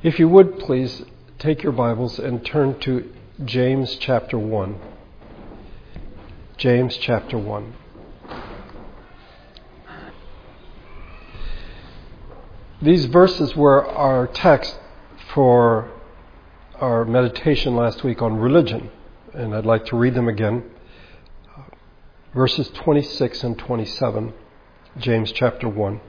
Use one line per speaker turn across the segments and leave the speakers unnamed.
If you would please take your Bibles and turn to James chapter 1. James chapter 1. These verses were our text for our meditation last week on religion, and I'd like to read them again. Verses 26 and 27, James chapter 1.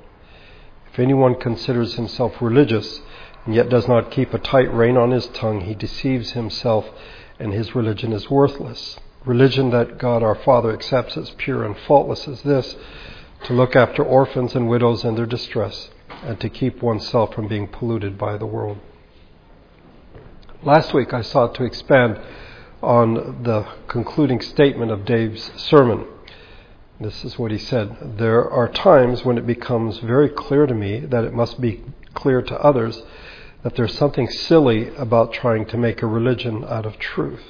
If anyone considers himself religious, and yet does not keep a tight rein on his tongue, he deceives himself, and his religion is worthless. Religion that God our Father accepts as pure and faultless is this to look after orphans and widows in their distress, and to keep oneself from being polluted by the world. Last week I sought to expand on the concluding statement of Dave's sermon. This is what he said There are times when it becomes very clear to me that it must be clear to others that there's something silly about trying to make a religion out of truth.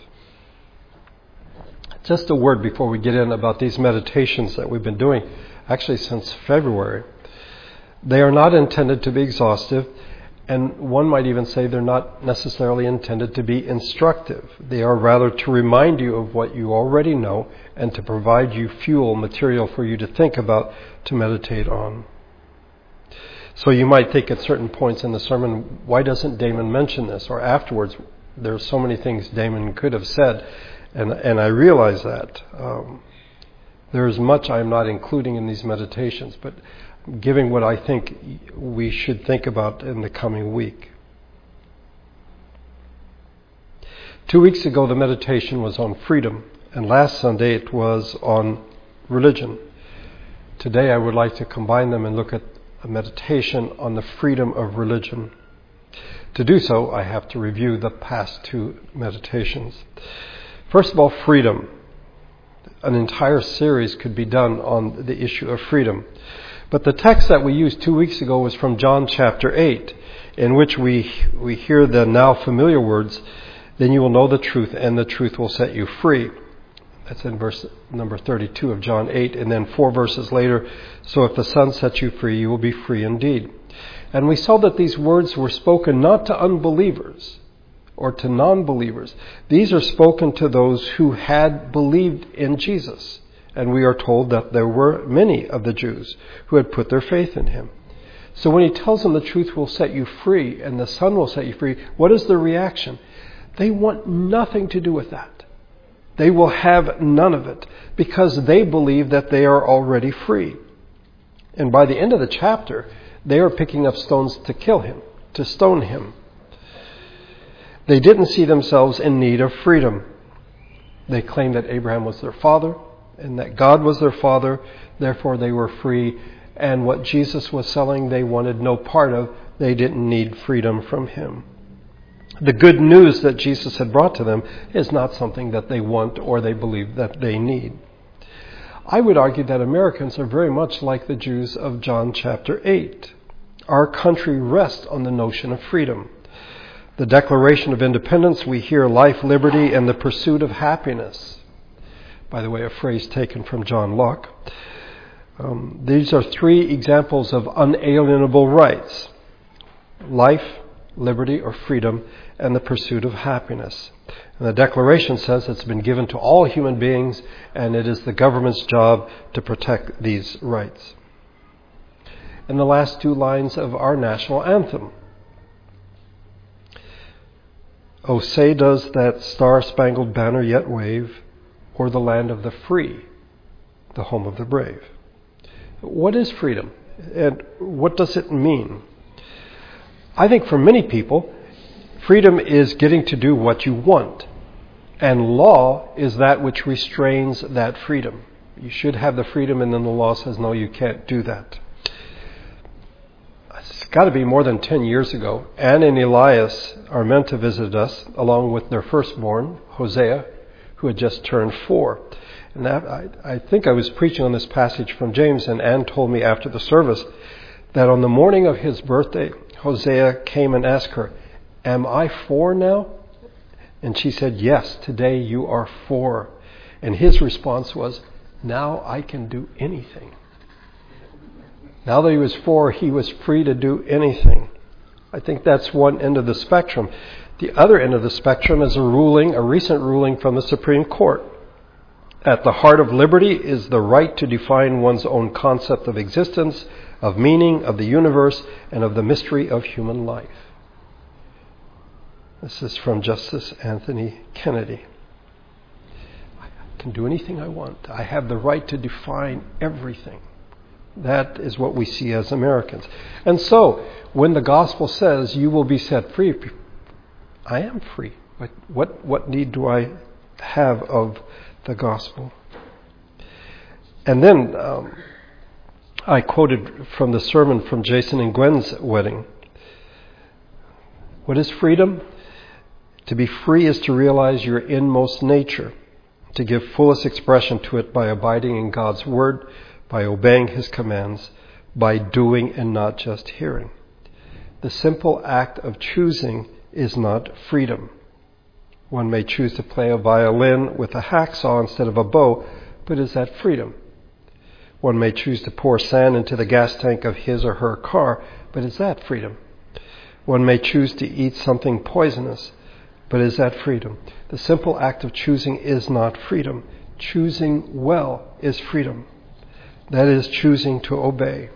Just a word before we get in about these meditations that we've been doing, actually since February. They are not intended to be exhaustive, and one might even say they're not necessarily intended to be instructive. They are rather to remind you of what you already know and to provide you fuel, material for you to think about, to meditate on. So you might think at certain points in the sermon, why doesn't Damon mention this? Or afterwards, there's so many things Damon could have said, and and I realize that um, there is much I am not including in these meditations, but giving what I think we should think about in the coming week. Two weeks ago, the meditation was on freedom, and last Sunday it was on religion. Today, I would like to combine them and look at a meditation on the freedom of religion. To do so, I have to review the past two meditations. First of all, freedom. An entire series could be done on the issue of freedom. But the text that we used two weeks ago was from John chapter 8, in which we, we hear the now familiar words, Then you will know the truth, and the truth will set you free. That's in verse number 32 of John 8. And then four verses later, so if the Son sets you free, you will be free indeed. And we saw that these words were spoken not to unbelievers or to non believers. These are spoken to those who had believed in Jesus. And we are told that there were many of the Jews who had put their faith in him. So when he tells them the truth will set you free and the Son will set you free, what is the reaction? They want nothing to do with that. They will have none of it because they believe that they are already free. And by the end of the chapter, they are picking up stones to kill him, to stone him. They didn't see themselves in need of freedom. They claimed that Abraham was their father and that God was their father, therefore they were free. And what Jesus was selling, they wanted no part of. They didn't need freedom from him the good news that Jesus had brought to them is not something that they want or they believe that they need. I would argue that Americans are very much like the Jews of John chapter 8. Our country rests on the notion of freedom. The Declaration of Independence, we hear life, liberty, and the pursuit of happiness. By the way, a phrase taken from John Locke. Um, these are three examples of unalienable rights life, liberty, or freedom, and the pursuit of happiness. And the Declaration says it's been given to all human beings, and it is the government's job to protect these rights. And the last two lines of our national anthem. Oh, say does that star spangled banner yet wave o'er the land of the free, the home of the brave? What is freedom? And what does it mean? I think for many people, Freedom is getting to do what you want, and law is that which restrains that freedom. You should have the freedom, and then the law says, no, you can't do that. It's got to be more than 10 years ago. Anne and Elias are meant to visit us, along with their firstborn, Hosea, who had just turned four. And I, I think I was preaching on this passage from James, and Anne told me after the service that on the morning of his birthday, Hosea came and asked her, Am I four now? And she said, Yes, today you are four. And his response was, Now I can do anything. Now that he was four, he was free to do anything. I think that's one end of the spectrum. The other end of the spectrum is a ruling, a recent ruling from the Supreme Court. At the heart of liberty is the right to define one's own concept of existence, of meaning, of the universe, and of the mystery of human life. This is from Justice Anthony Kennedy. I can do anything I want. I have the right to define everything. That is what we see as Americans. And so, when the gospel says you will be set free, I am free. But what, what need do I have of the gospel? And then um, I quoted from the sermon from Jason and Gwen's wedding. What is freedom? To be free is to realize your inmost nature, to give fullest expression to it by abiding in God's word by obeying his commands, by doing and not just hearing. The simple act of choosing is not freedom. One may choose to play a violin with a hacksaw instead of a bow, but is that freedom? One may choose to pour sand into the gas tank of his or her car, but is that freedom? One may choose to eat something poisonous, but is that freedom? The simple act of choosing is not freedom. Choosing well is freedom. That is choosing to obey.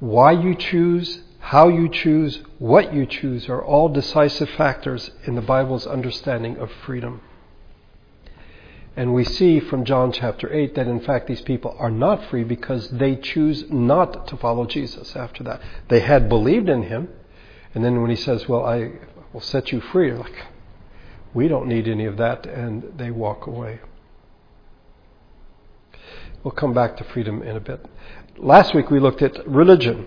Why you choose, how you choose, what you choose are all decisive factors in the Bible's understanding of freedom. And we see from John chapter 8 that in fact these people are not free because they choose not to follow Jesus after that. They had believed in him, and then when he says, Well, I will set you free, like, we don't need any of that, and they walk away. We'll come back to freedom in a bit. Last week we looked at religion.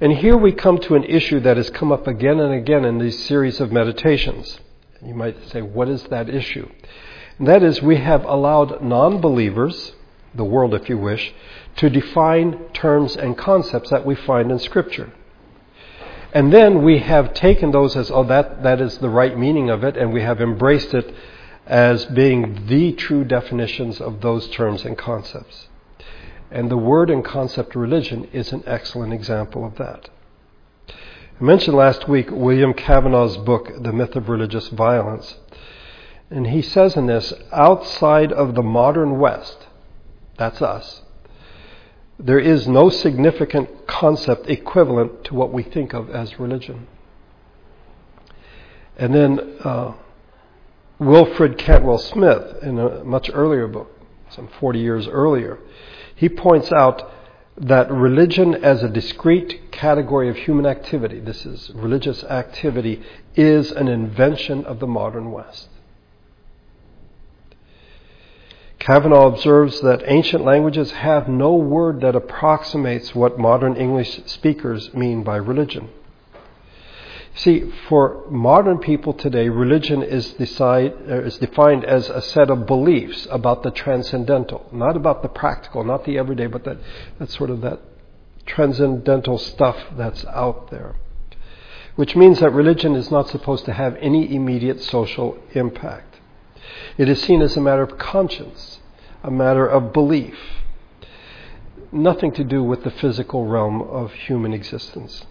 And here we come to an issue that has come up again and again in these series of meditations. You might say, what is that issue? And that is, we have allowed non believers, the world if you wish, to define terms and concepts that we find in Scripture. And then we have taken those as, oh, that, that is the right meaning of it, and we have embraced it as being the true definitions of those terms and concepts. And the word and concept religion is an excellent example of that. I mentioned last week William Cavanaugh's book, The Myth of Religious Violence. And he says in this outside of the modern West, that's us, there is no significant concept equivalent to what we think of as religion. And then uh, Wilfred Cantwell Smith, in a much earlier book, some 40 years earlier, he points out that religion as a discrete category of human activity, this is religious activity, is an invention of the modern West. Cavanaugh observes that ancient languages have no word that approximates what modern English speakers mean by religion. See, for modern people today, religion is, decide, uh, is, defined as a set of beliefs about the transcendental, not about the practical, not the everyday, but that, that sort of that transcendental stuff that's out there. Which means that religion is not supposed to have any immediate social impact. It is seen as a matter of conscience, a matter of belief, nothing to do with the physical realm of human existence.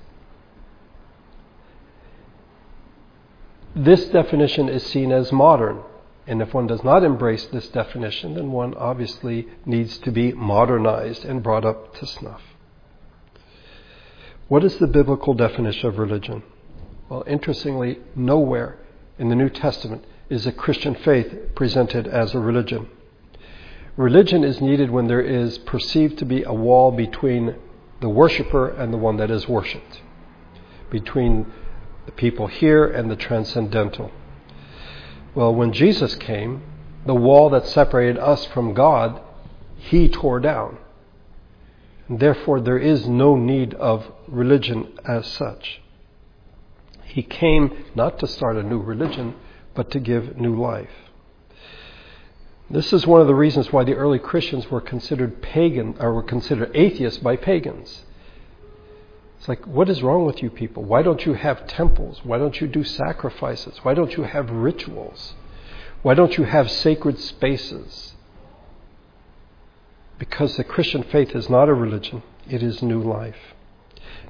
this definition is seen as modern. And if one does not embrace this definition, then one obviously needs to be modernized and brought up to snuff. What is the biblical definition of religion? Well, interestingly, nowhere in the New Testament is a Christian faith presented as a religion. Religion is needed when there is perceived to be a wall between the worshiper and the one that is worshipped, between the people here and the transcendental. Well, when Jesus came, the wall that separated us from God, he tore down. And therefore, there is no need of religion as such. He came not to start a new religion, but to give new life. This is one of the reasons why the early Christians were considered pagan or were considered atheists by pagans. It's like, what is wrong with you people? Why don't you have temples? Why don't you do sacrifices? Why don't you have rituals? Why don't you have sacred spaces? Because the Christian faith is not a religion, it is new life.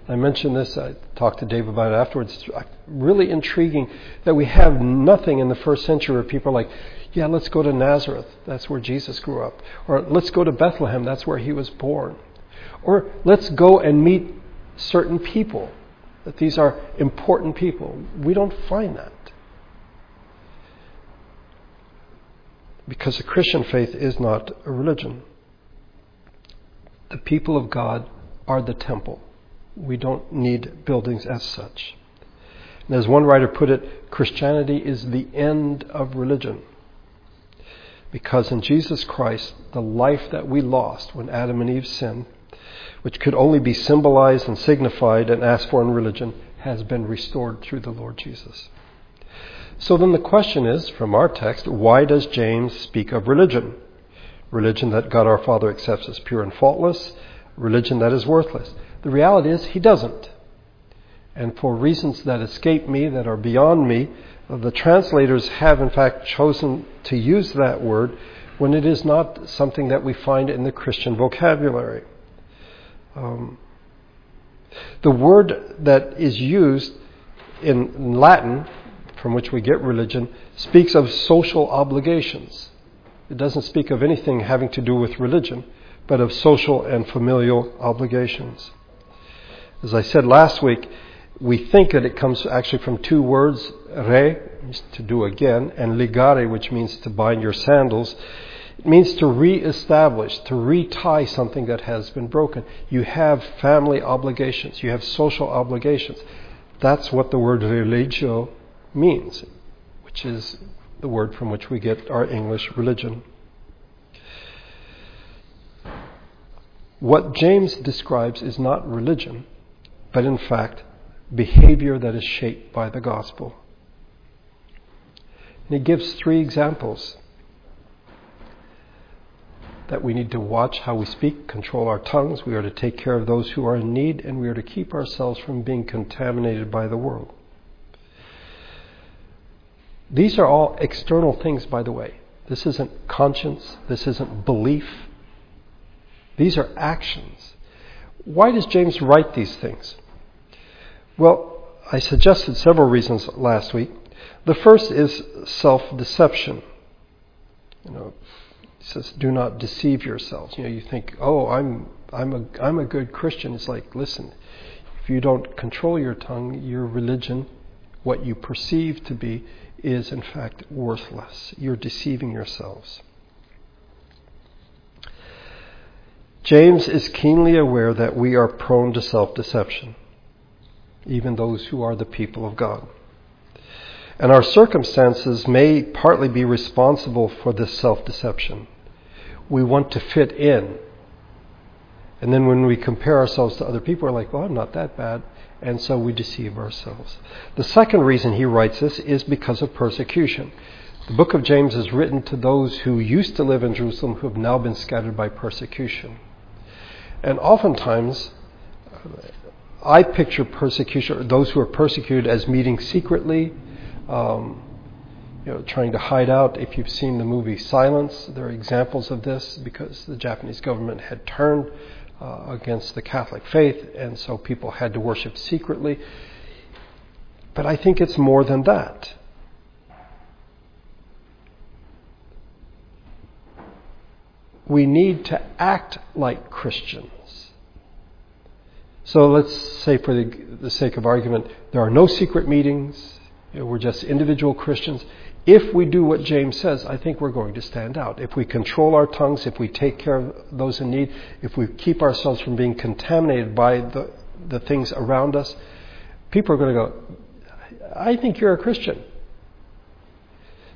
I mentioned this, I talked to Dave about it afterwards. It's uh, really intriguing that we have nothing in the first century where people are like, yeah, let's go to Nazareth, that's where Jesus grew up. Or let's go to Bethlehem, that's where he was born. Or let's go and meet certain people, that these are important people. We don't find that. Because the Christian faith is not a religion. The people of God are the temple. We don't need buildings as such. And as one writer put it, Christianity is the end of religion. Because in Jesus Christ, the life that we lost when Adam and Eve sinned, which could only be symbolized and signified and asked for in religion, has been restored through the Lord Jesus. So then the question is, from our text, why does James speak of religion? Religion that God our Father accepts as pure and faultless, religion that is worthless. The reality is, he doesn't. And for reasons that escape me, that are beyond me, the translators have in fact chosen to use that word when it is not something that we find in the Christian vocabulary. Um, the word that is used in Latin, from which we get religion, speaks of social obligations. It doesn't speak of anything having to do with religion, but of social and familial obligations. As I said last week, we think that it comes actually from two words, re, to do again, and ligare, which means to bind your sandals. It means to re-establish, to retie something that has been broken. You have family obligations, you have social obligations. That's what the word religio means, which is the word from which we get our English religion. What James describes is not religion, but in fact behavior that is shaped by the gospel. And he gives three examples that we need to watch how we speak, control our tongues, we are to take care of those who are in need, and we are to keep ourselves from being contaminated by the world. These are all external things, by the way. This isn't conscience, this isn't belief. These are actions. Why does James write these things? Well, I suggested several reasons last week. The first is self deception. You know, he says, do not deceive yourselves. You know, you think, oh, I'm, I'm, a, I'm a good Christian. It's like, listen, if you don't control your tongue, your religion, what you perceive to be, is in fact worthless. You're deceiving yourselves. James is keenly aware that we are prone to self deception even those who are the people of God. And our circumstances may partly be responsible for this self deception. We want to fit in. And then when we compare ourselves to other people, we're like, well, I'm not that bad. And so we deceive ourselves. The second reason he writes this is because of persecution. The book of James is written to those who used to live in Jerusalem who have now been scattered by persecution. And oftentimes, I picture persecution, those who are persecuted, as meeting secretly, um, you know, trying to hide out. If you've seen the movie Silence, there are examples of this because the Japanese government had turned uh, against the Catholic faith, and so people had to worship secretly. But I think it's more than that. We need to act like Christians. So let's say, for the, the sake of argument, there are no secret meetings. We're just individual Christians. If we do what James says, I think we're going to stand out. If we control our tongues, if we take care of those in need, if we keep ourselves from being contaminated by the, the things around us, people are going to go, I think you're a Christian.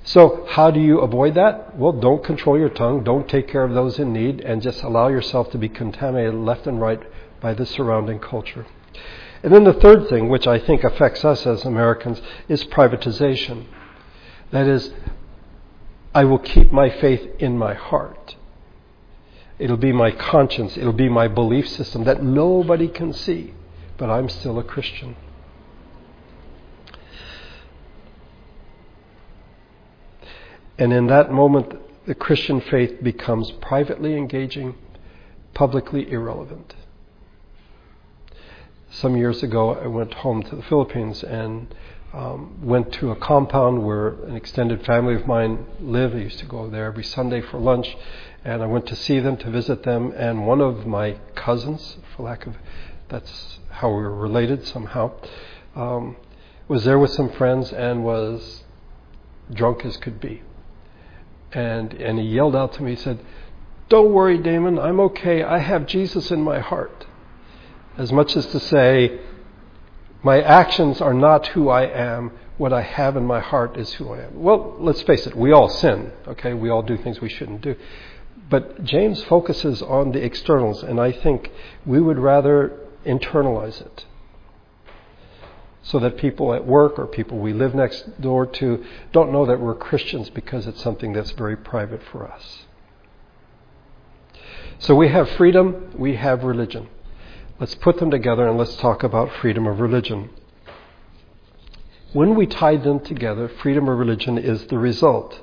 So, how do you avoid that? Well, don't control your tongue, don't take care of those in need, and just allow yourself to be contaminated left and right by the surrounding culture. And then the third thing, which I think affects us as Americans, is privatization. That is, I will keep my faith in my heart. It'll be my conscience, it'll be my belief system that nobody can see, but I'm still a Christian. And in that moment, the Christian faith becomes privately engaging, publicly irrelevant. some years ago, I went home to the Philippines and um, went to a compound where an extended family of mine lived. I used to go there every Sunday for lunch, and I went to see them, to visit them. And one of my cousins, for lack of, that's how we were related somehow, um, was there with some friends and was drunk as could be. And and he yelled out to me, he said, "Don't worry, Damon, I'm okay. I have Jesus in my heart." As much as to say, my actions are not who I am. What I have in my heart is who I am. Well, let's face it, we all sin, okay? We all do things we shouldn't do. But James focuses on the externals, and I think we would rather internalize it so that people at work or people we live next door to don't know that we're Christians because it's something that's very private for us. So we have freedom, we have religion. Let's put them together and let's talk about freedom of religion. When we tie them together, freedom of religion is the result.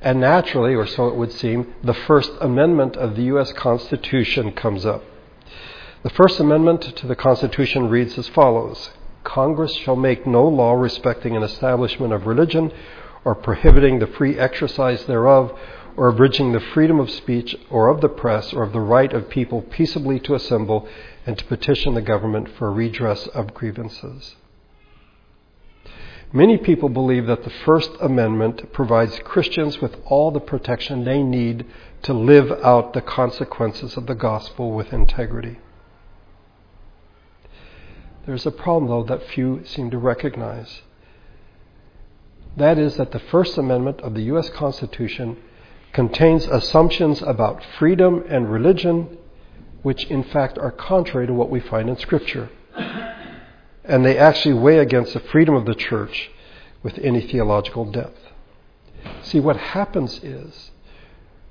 And naturally, or so it would seem, the First Amendment of the U.S. Constitution comes up. The First Amendment to the Constitution reads as follows Congress shall make no law respecting an establishment of religion or prohibiting the free exercise thereof or abridging the freedom of speech or of the press or of the right of people peaceably to assemble and to petition the government for redress of grievances. Many people believe that the First Amendment provides Christians with all the protection they need to live out the consequences of the gospel with integrity. There's a problem, though, that few seem to recognize. That is, that the First Amendment of the U.S. Constitution contains assumptions about freedom and religion, which in fact are contrary to what we find in Scripture. And they actually weigh against the freedom of the church with any theological depth. See, what happens is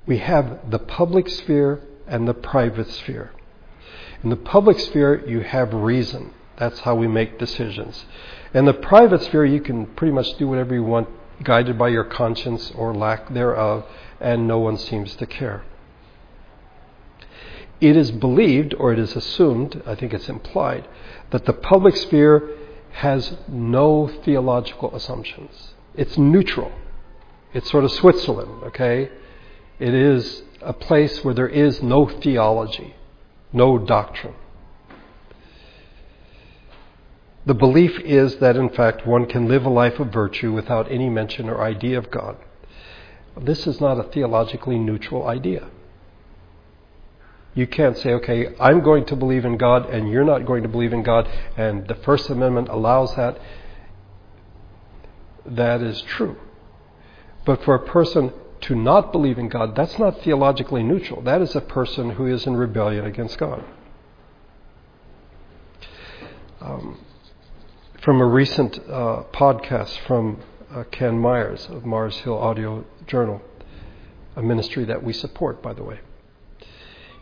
we have the public sphere and the private sphere. In the public sphere, you have reason. That's how we make decisions. In the private sphere, you can pretty much do whatever you want, guided by your conscience or lack thereof, and no one seems to care. It is believed, or it is assumed, I think it's implied, that the public sphere has no theological assumptions. It's neutral. It's sort of Switzerland, okay? It is a place where there is no theology, no doctrine. The belief is that, in fact, one can live a life of virtue without any mention or idea of God. This is not a theologically neutral idea. You can't say, okay, I'm going to believe in God and you're not going to believe in God, and the First Amendment allows that. That is true. But for a person to not believe in God, that's not theologically neutral. That is a person who is in rebellion against God. Um, from a recent uh, podcast from uh, Ken Myers of Mars Hill Audio Journal, a ministry that we support, by the way.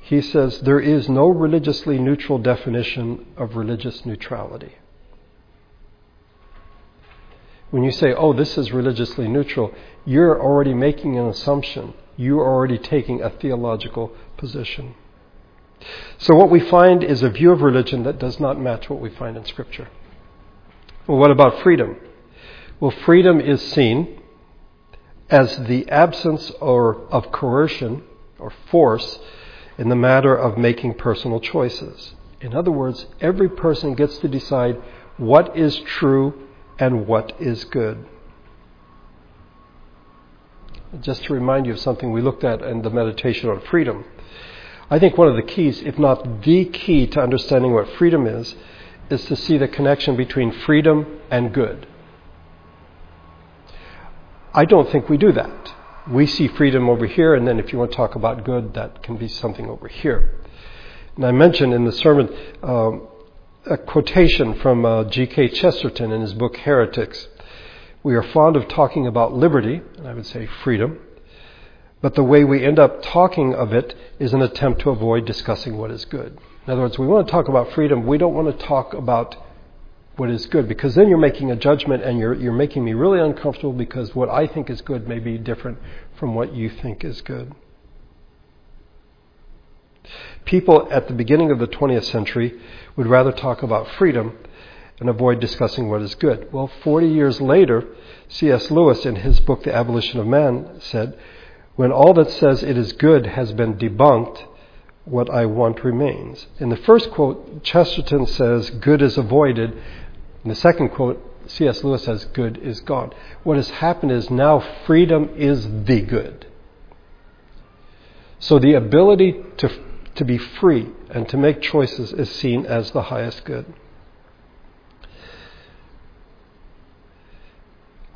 He says there is no religiously neutral definition of religious neutrality. When you say, oh, this is religiously neutral, you're already making an assumption. You're already taking a theological position. So, what we find is a view of religion that does not match what we find in Scripture. Well, what about freedom? Well, freedom is seen as the absence or of coercion or force in the matter of making personal choices. In other words, every person gets to decide what is true and what is good. Just to remind you of something we looked at in the meditation on freedom, I think one of the keys, if not the key to understanding what freedom is, is to see the connection between freedom and good. I don't think we do that. We see freedom over here, and then if you want to talk about good, that can be something over here. And I mentioned in the sermon um, a quotation from uh, G.K. Chesterton in his book Heretics. We are fond of talking about liberty, and I would say freedom, but the way we end up talking of it is an attempt to avoid discussing what is good. In other words, we want to talk about freedom. We don't want to talk about what is good because then you're making a judgment and you're, you're making me really uncomfortable because what I think is good may be different from what you think is good. People at the beginning of the 20th century would rather talk about freedom and avoid discussing what is good. Well, 40 years later, C.S. Lewis, in his book, The Abolition of Man, said, When all that says it is good has been debunked, what I want remains. In the first quote, Chesterton says, Good is avoided. In the second quote, C.S. Lewis says, Good is gone. What has happened is now freedom is the good. So the ability to, to be free and to make choices is seen as the highest good.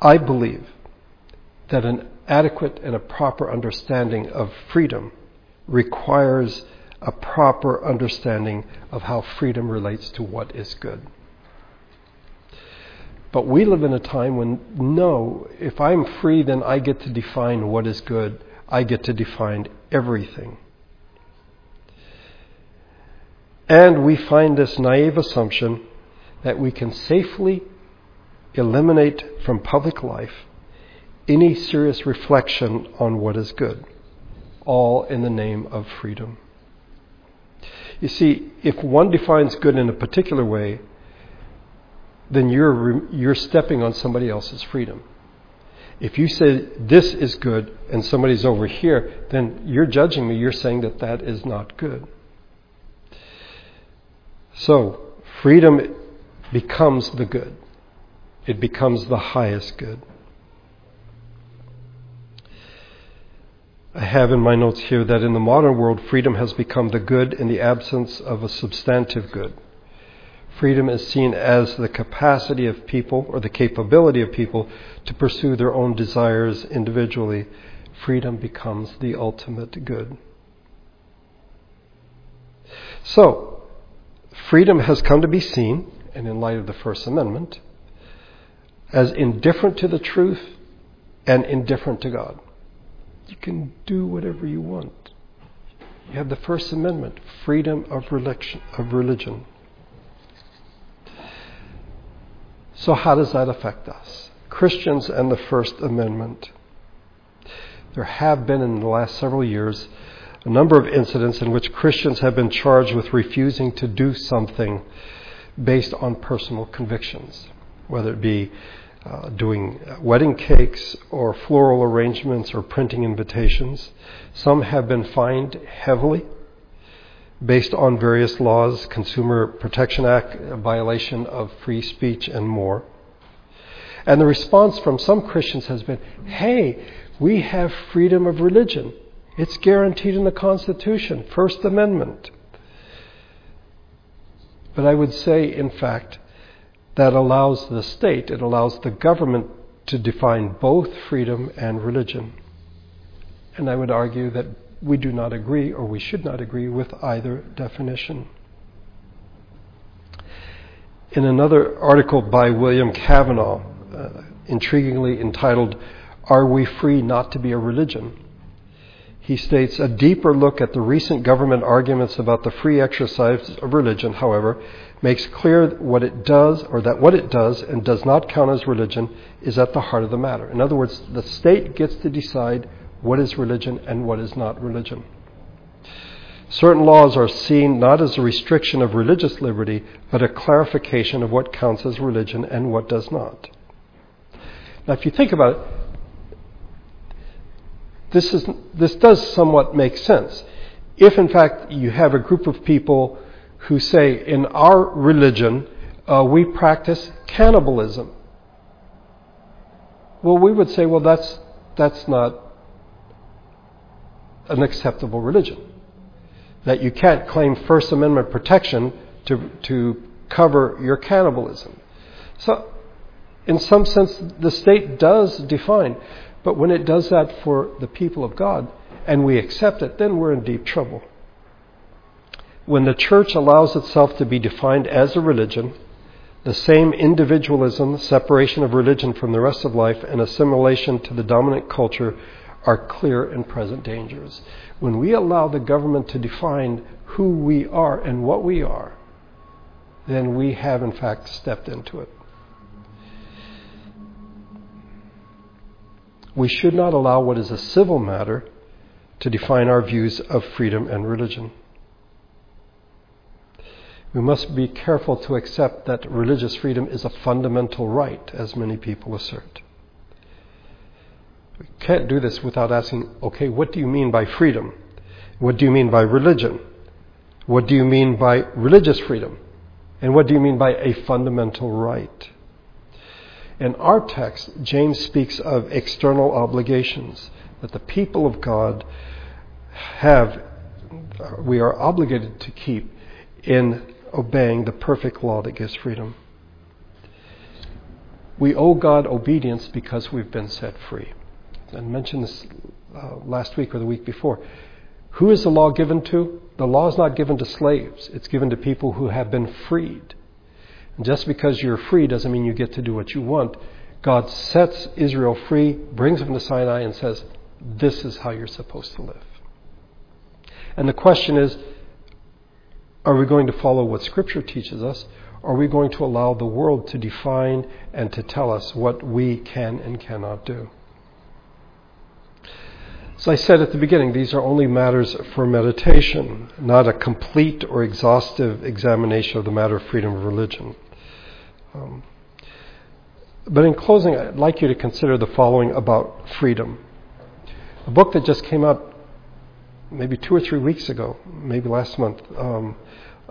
I believe that an adequate and a proper understanding of freedom requires a proper understanding of how freedom relates to what is good. But we live in a time when, no, if I'm free, then I get to define what is good. I get to define everything. And we find this naive assumption that we can safely eliminate from public life any serious reflection on what is good, all in the name of freedom. You see, if one defines good in a particular way, then you're, you're stepping on somebody else's freedom. If you say this is good and somebody's over here, then you're judging me. You're saying that that is not good. So, freedom becomes the good it becomes the highest good. I have in my notes here that in the modern world, freedom has become the good in the absence of a substantive good. Freedom is seen as the capacity of people or the capability of people to pursue their own desires individually. Freedom becomes the ultimate good. So, freedom has come to be seen, and in light of the First Amendment, as indifferent to the truth and indifferent to God. You can do whatever you want. You have the First Amendment, freedom of religion. So, how does that affect us? Christians and the First Amendment. There have been in the last several years a number of incidents in which Christians have been charged with refusing to do something based on personal convictions, whether it be uh, doing wedding cakes or floral arrangements or printing invitations. Some have been fined heavily based on various laws, Consumer Protection Act, violation of free speech, and more. And the response from some Christians has been hey, we have freedom of religion. It's guaranteed in the Constitution, First Amendment. But I would say, in fact, that allows the state, it allows the government to define both freedom and religion. And I would argue that we do not agree, or we should not agree, with either definition. In another article by William Cavanaugh, uh, intriguingly entitled, Are We Free Not to Be a Religion? He states a deeper look at the recent government arguments about the free exercise of religion, however, makes clear what it does, or that what it does and does not count as religion, is at the heart of the matter. In other words, the state gets to decide what is religion and what is not religion. Certain laws are seen not as a restriction of religious liberty, but a clarification of what counts as religion and what does not. Now, if you think about it, this, is, this does somewhat make sense. If, in fact, you have a group of people who say, in our religion, uh, we practice cannibalism. Well, we would say, well, that's, that's not an acceptable religion. That you can't claim First Amendment protection to, to cover your cannibalism. So, in some sense, the state does define. But when it does that for the people of God and we accept it, then we're in deep trouble. When the church allows itself to be defined as a religion, the same individualism, separation of religion from the rest of life, and assimilation to the dominant culture are clear and present dangers. When we allow the government to define who we are and what we are, then we have in fact stepped into it. We should not allow what is a civil matter to define our views of freedom and religion. We must be careful to accept that religious freedom is a fundamental right, as many people assert. We can't do this without asking, okay, what do you mean by freedom? What do you mean by religion? What do you mean by religious freedom? And what do you mean by a fundamental right? In our text, James speaks of external obligations that the people of God have, we are obligated to keep in obeying the perfect law that gives freedom. We owe God obedience because we've been set free. I mentioned this uh, last week or the week before. Who is the law given to? The law is not given to slaves, it's given to people who have been freed. And just because you're free doesn't mean you get to do what you want. God sets Israel free, brings them to Sinai, and says, This is how you're supposed to live. And the question is are we going to follow what Scripture teaches us? Are we going to allow the world to define and to tell us what we can and cannot do? As I said at the beginning, these are only matters for meditation, not a complete or exhaustive examination of the matter of freedom of religion. Um, but in closing, I'd like you to consider the following about freedom. A book that just came out maybe two or three weeks ago, maybe last month, um,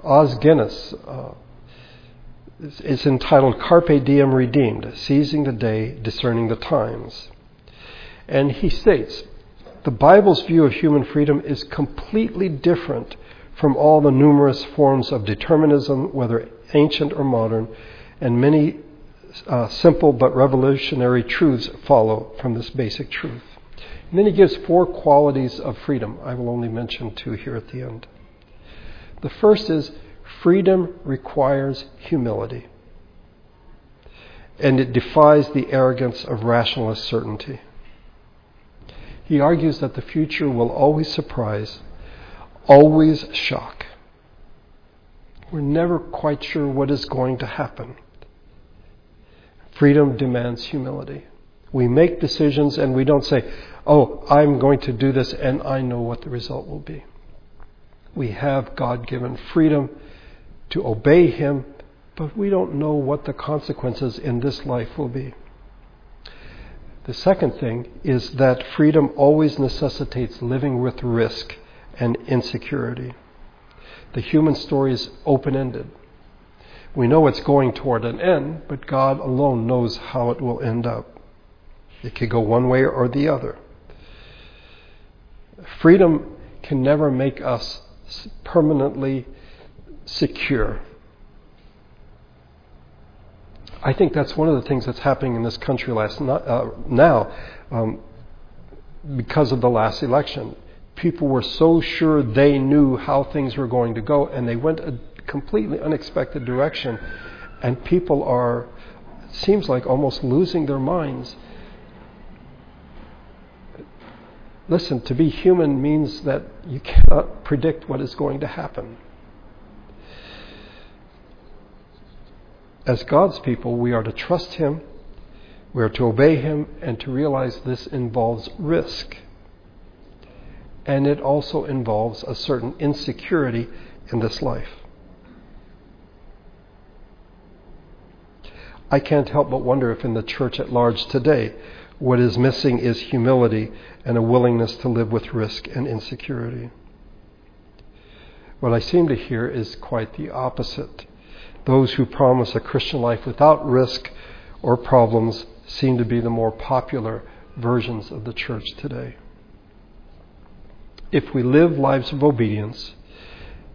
Os Guinness. Uh, it's entitled Carpe Diem Redeemed Seizing the Day, Discerning the Times. And he states the Bible's view of human freedom is completely different from all the numerous forms of determinism, whether ancient or modern, and many uh, simple but revolutionary truths follow from this basic truth. And then he gives four qualities of freedom. I will only mention two here at the end. The first is freedom requires humility, and it defies the arrogance of rationalist certainty. He argues that the future will always surprise, always shock. We're never quite sure what is going to happen. Freedom demands humility. We make decisions and we don't say, oh, I'm going to do this and I know what the result will be. We have God given freedom to obey Him, but we don't know what the consequences in this life will be. The second thing is that freedom always necessitates living with risk and insecurity. The human story is open ended. We know it's going toward an end, but God alone knows how it will end up. It could go one way or the other. Freedom can never make us permanently secure. I think that's one of the things that's happening in this country last uh, now um, because of the last election. People were so sure they knew how things were going to go, and they went a completely unexpected direction, and people are, seems like, almost losing their minds. Listen, to be human means that you cannot predict what is going to happen. as God's people, we are to trust Him, we are to obey Him, and to realize this involves risk. And it also involves a certain insecurity in this life. I can't help but wonder if in the church at large today, what is missing is humility and a willingness to live with risk and insecurity. What I seem to hear is quite the opposite. Those who promise a Christian life without risk or problems seem to be the more popular versions of the church today. If we live lives of obedience,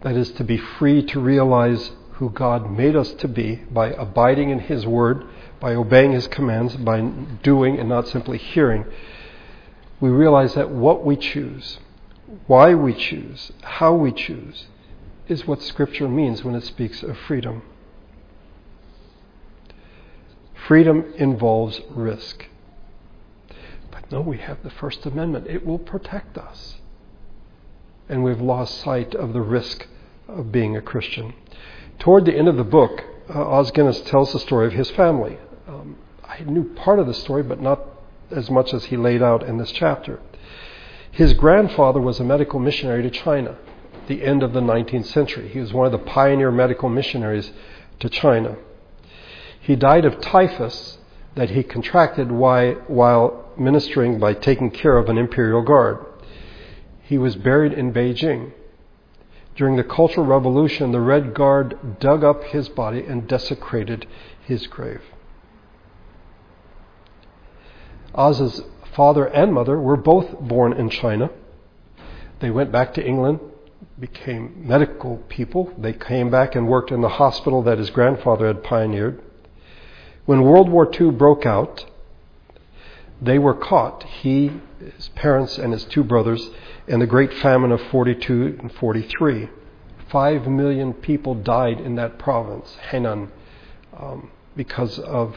that is to be free to realize who God made us to be by abiding in His Word, by obeying His commands, by doing and not simply hearing, we realize that what we choose, why we choose, how we choose, is what Scripture means when it speaks of freedom. Freedom involves risk. But no, we have the First Amendment. It will protect us. And we've lost sight of the risk of being a Christian. Toward the end of the book, uh, tells the story of his family. Um, I knew part of the story, but not as much as he laid out in this chapter. His grandfather was a medical missionary to China, at the end of the 19th century. He was one of the pioneer medical missionaries to China. He died of typhus that he contracted while ministering by taking care of an imperial guard. He was buried in Beijing. During the Cultural Revolution, the Red Guard dug up his body and desecrated his grave. Os's father and mother were both born in China. They went back to England, became medical people. They came back and worked in the hospital that his grandfather had pioneered. When World War II broke out, they were caught, he, his parents, and his two brothers, in the Great Famine of 42 and 43. Five million people died in that province, Henan, um, because of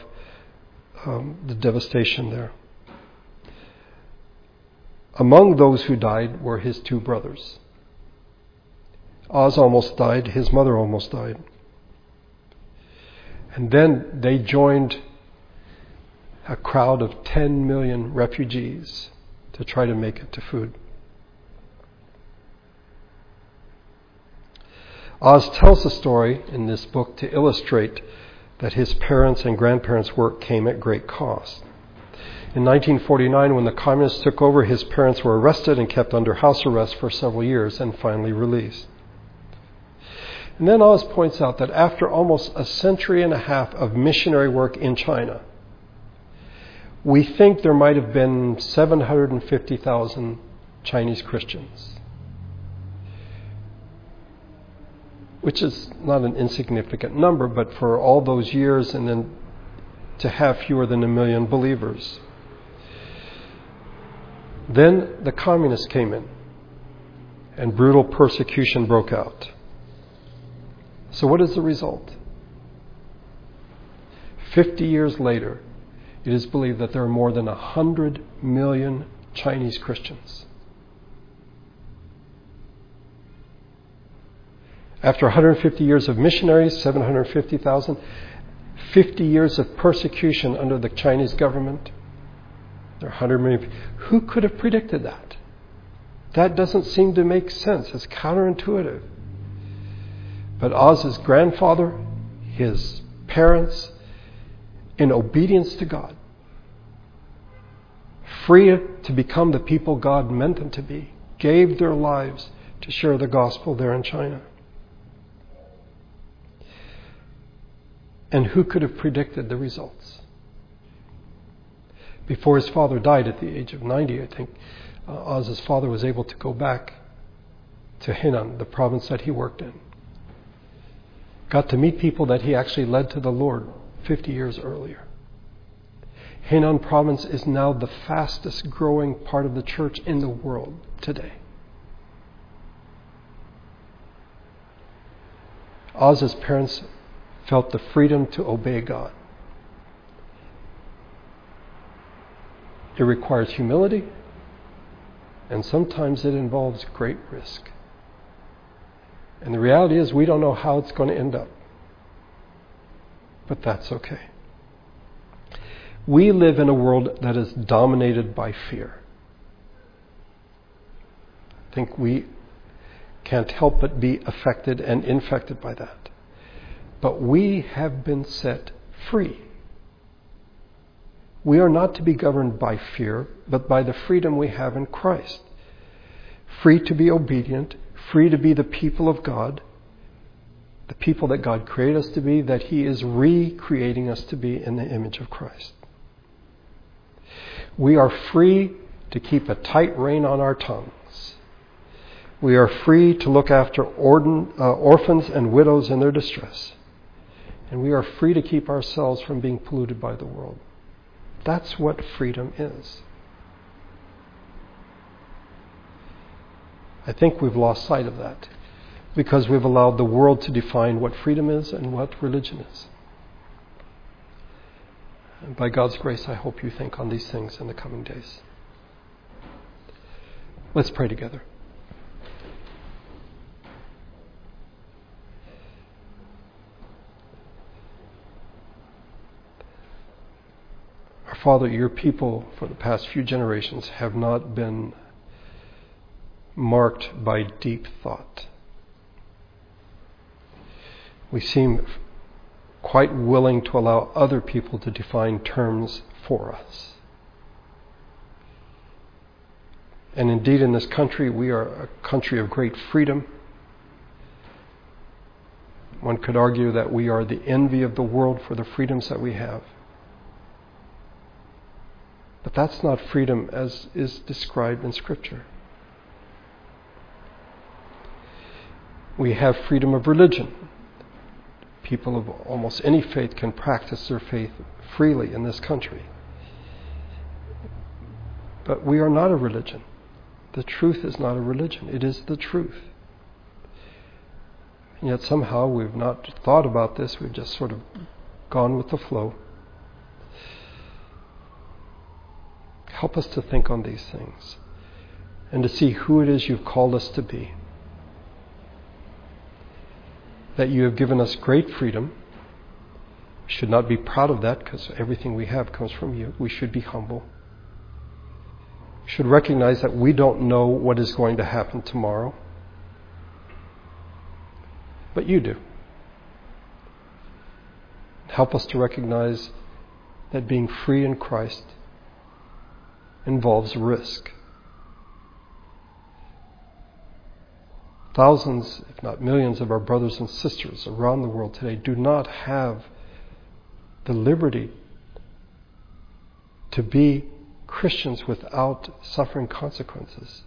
um, the devastation there. Among those who died were his two brothers. Os almost died, his mother almost died. And then they joined a crowd of 10 million refugees to try to make it to food. Os tells the story in this book to illustrate that his parents' and grandparents' work came at great cost. In 1949, when the communists took over, his parents were arrested and kept under house arrest for several years and finally released. And then Os points out that after almost a century and a half of missionary work in China, we think there might have been 750,000 Chinese Christians. which is not an insignificant number, but for all those years and then to have fewer than a million believers. Then the communists came in and brutal persecution broke out. So, what is the result? Fifty years later, it is believed that there are more than 100 million Chinese Christians. After 150 years of missionaries, 750,000, 50 years of persecution under the Chinese government, there are 100 million. Who could have predicted that? That doesn't seem to make sense. It's counterintuitive. But Os's grandfather, his parents, in obedience to God, free to become the people God meant them to be, gave their lives to share the gospel there in China. And who could have predicted the results? Before his father died at the age of 90, I think, uh, Os's father was able to go back to Henan, the province that he worked in. Got to meet people that he actually led to the Lord 50 years earlier. Henan province is now the fastest growing part of the church in the world today. Os's parents felt the freedom to obey God. It requires humility, and sometimes it involves great risk. And the reality is, we don't know how it's going to end up. But that's okay. We live in a world that is dominated by fear. I think we can't help but be affected and infected by that. But we have been set free. We are not to be governed by fear, but by the freedom we have in Christ. Free to be obedient, free to be the people of God, the people that God created us to be, that He is recreating us to be in the image of Christ. We are free to keep a tight rein on our tongues. We are free to look after uh, orphans and widows in their distress and we are free to keep ourselves from being polluted by the world. That's what freedom is. I think we've lost sight of that because we've allowed the world to define what freedom is and what religion is. And by God's grace, I hope you think on these things in the coming days. Let's pray together. Father, your people for the past few generations have not been marked by deep thought. we seem quite willing to allow other people to define terms for us. And indeed, in this country, we are a country of great freedom. One could argue that we are the envy of the world for the freedoms that we have. But that's not freedom as is described in Scripture. We have freedom of religion. People of almost any faith can practice their faith freely in this country. But we are not a religion. The truth is not a religion, it is the truth. And yet somehow we've not thought about this, we've just sort of gone with the flow. Help us to think on these things and to see who it is you've called us to be. That you have given us great freedom. We should not be proud of that because everything we have comes from you. We should be humble. We should recognize that we don't know what is going to happen tomorrow. But you do. Help us to recognize that being free in Christ involves risk. Thousands, if not millions, of our brothers and sisters around the world today do not have the liberty to be Christians without suffering consequences.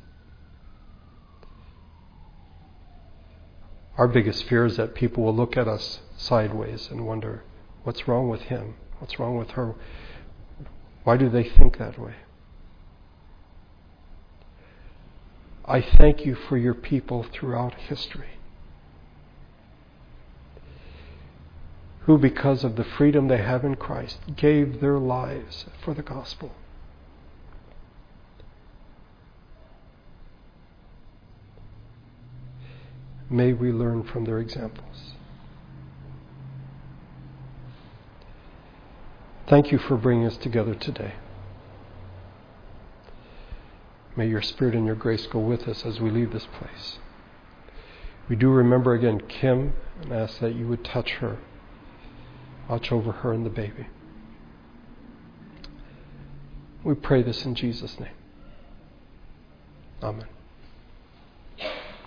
Our biggest fear is that people will look at us sideways and wonder, what's wrong with him? What's wrong with her? Why do they think that way? I thank you for your people throughout history who, because of the freedom they have in Christ, gave their lives for the gospel. May we learn from their examples. Thank you for bringing us together today. May your Spirit and your grace go with us as we leave this place. We do remember again Kim and ask that you would touch her, watch over her and the baby. We pray this in Jesus' name. Amen.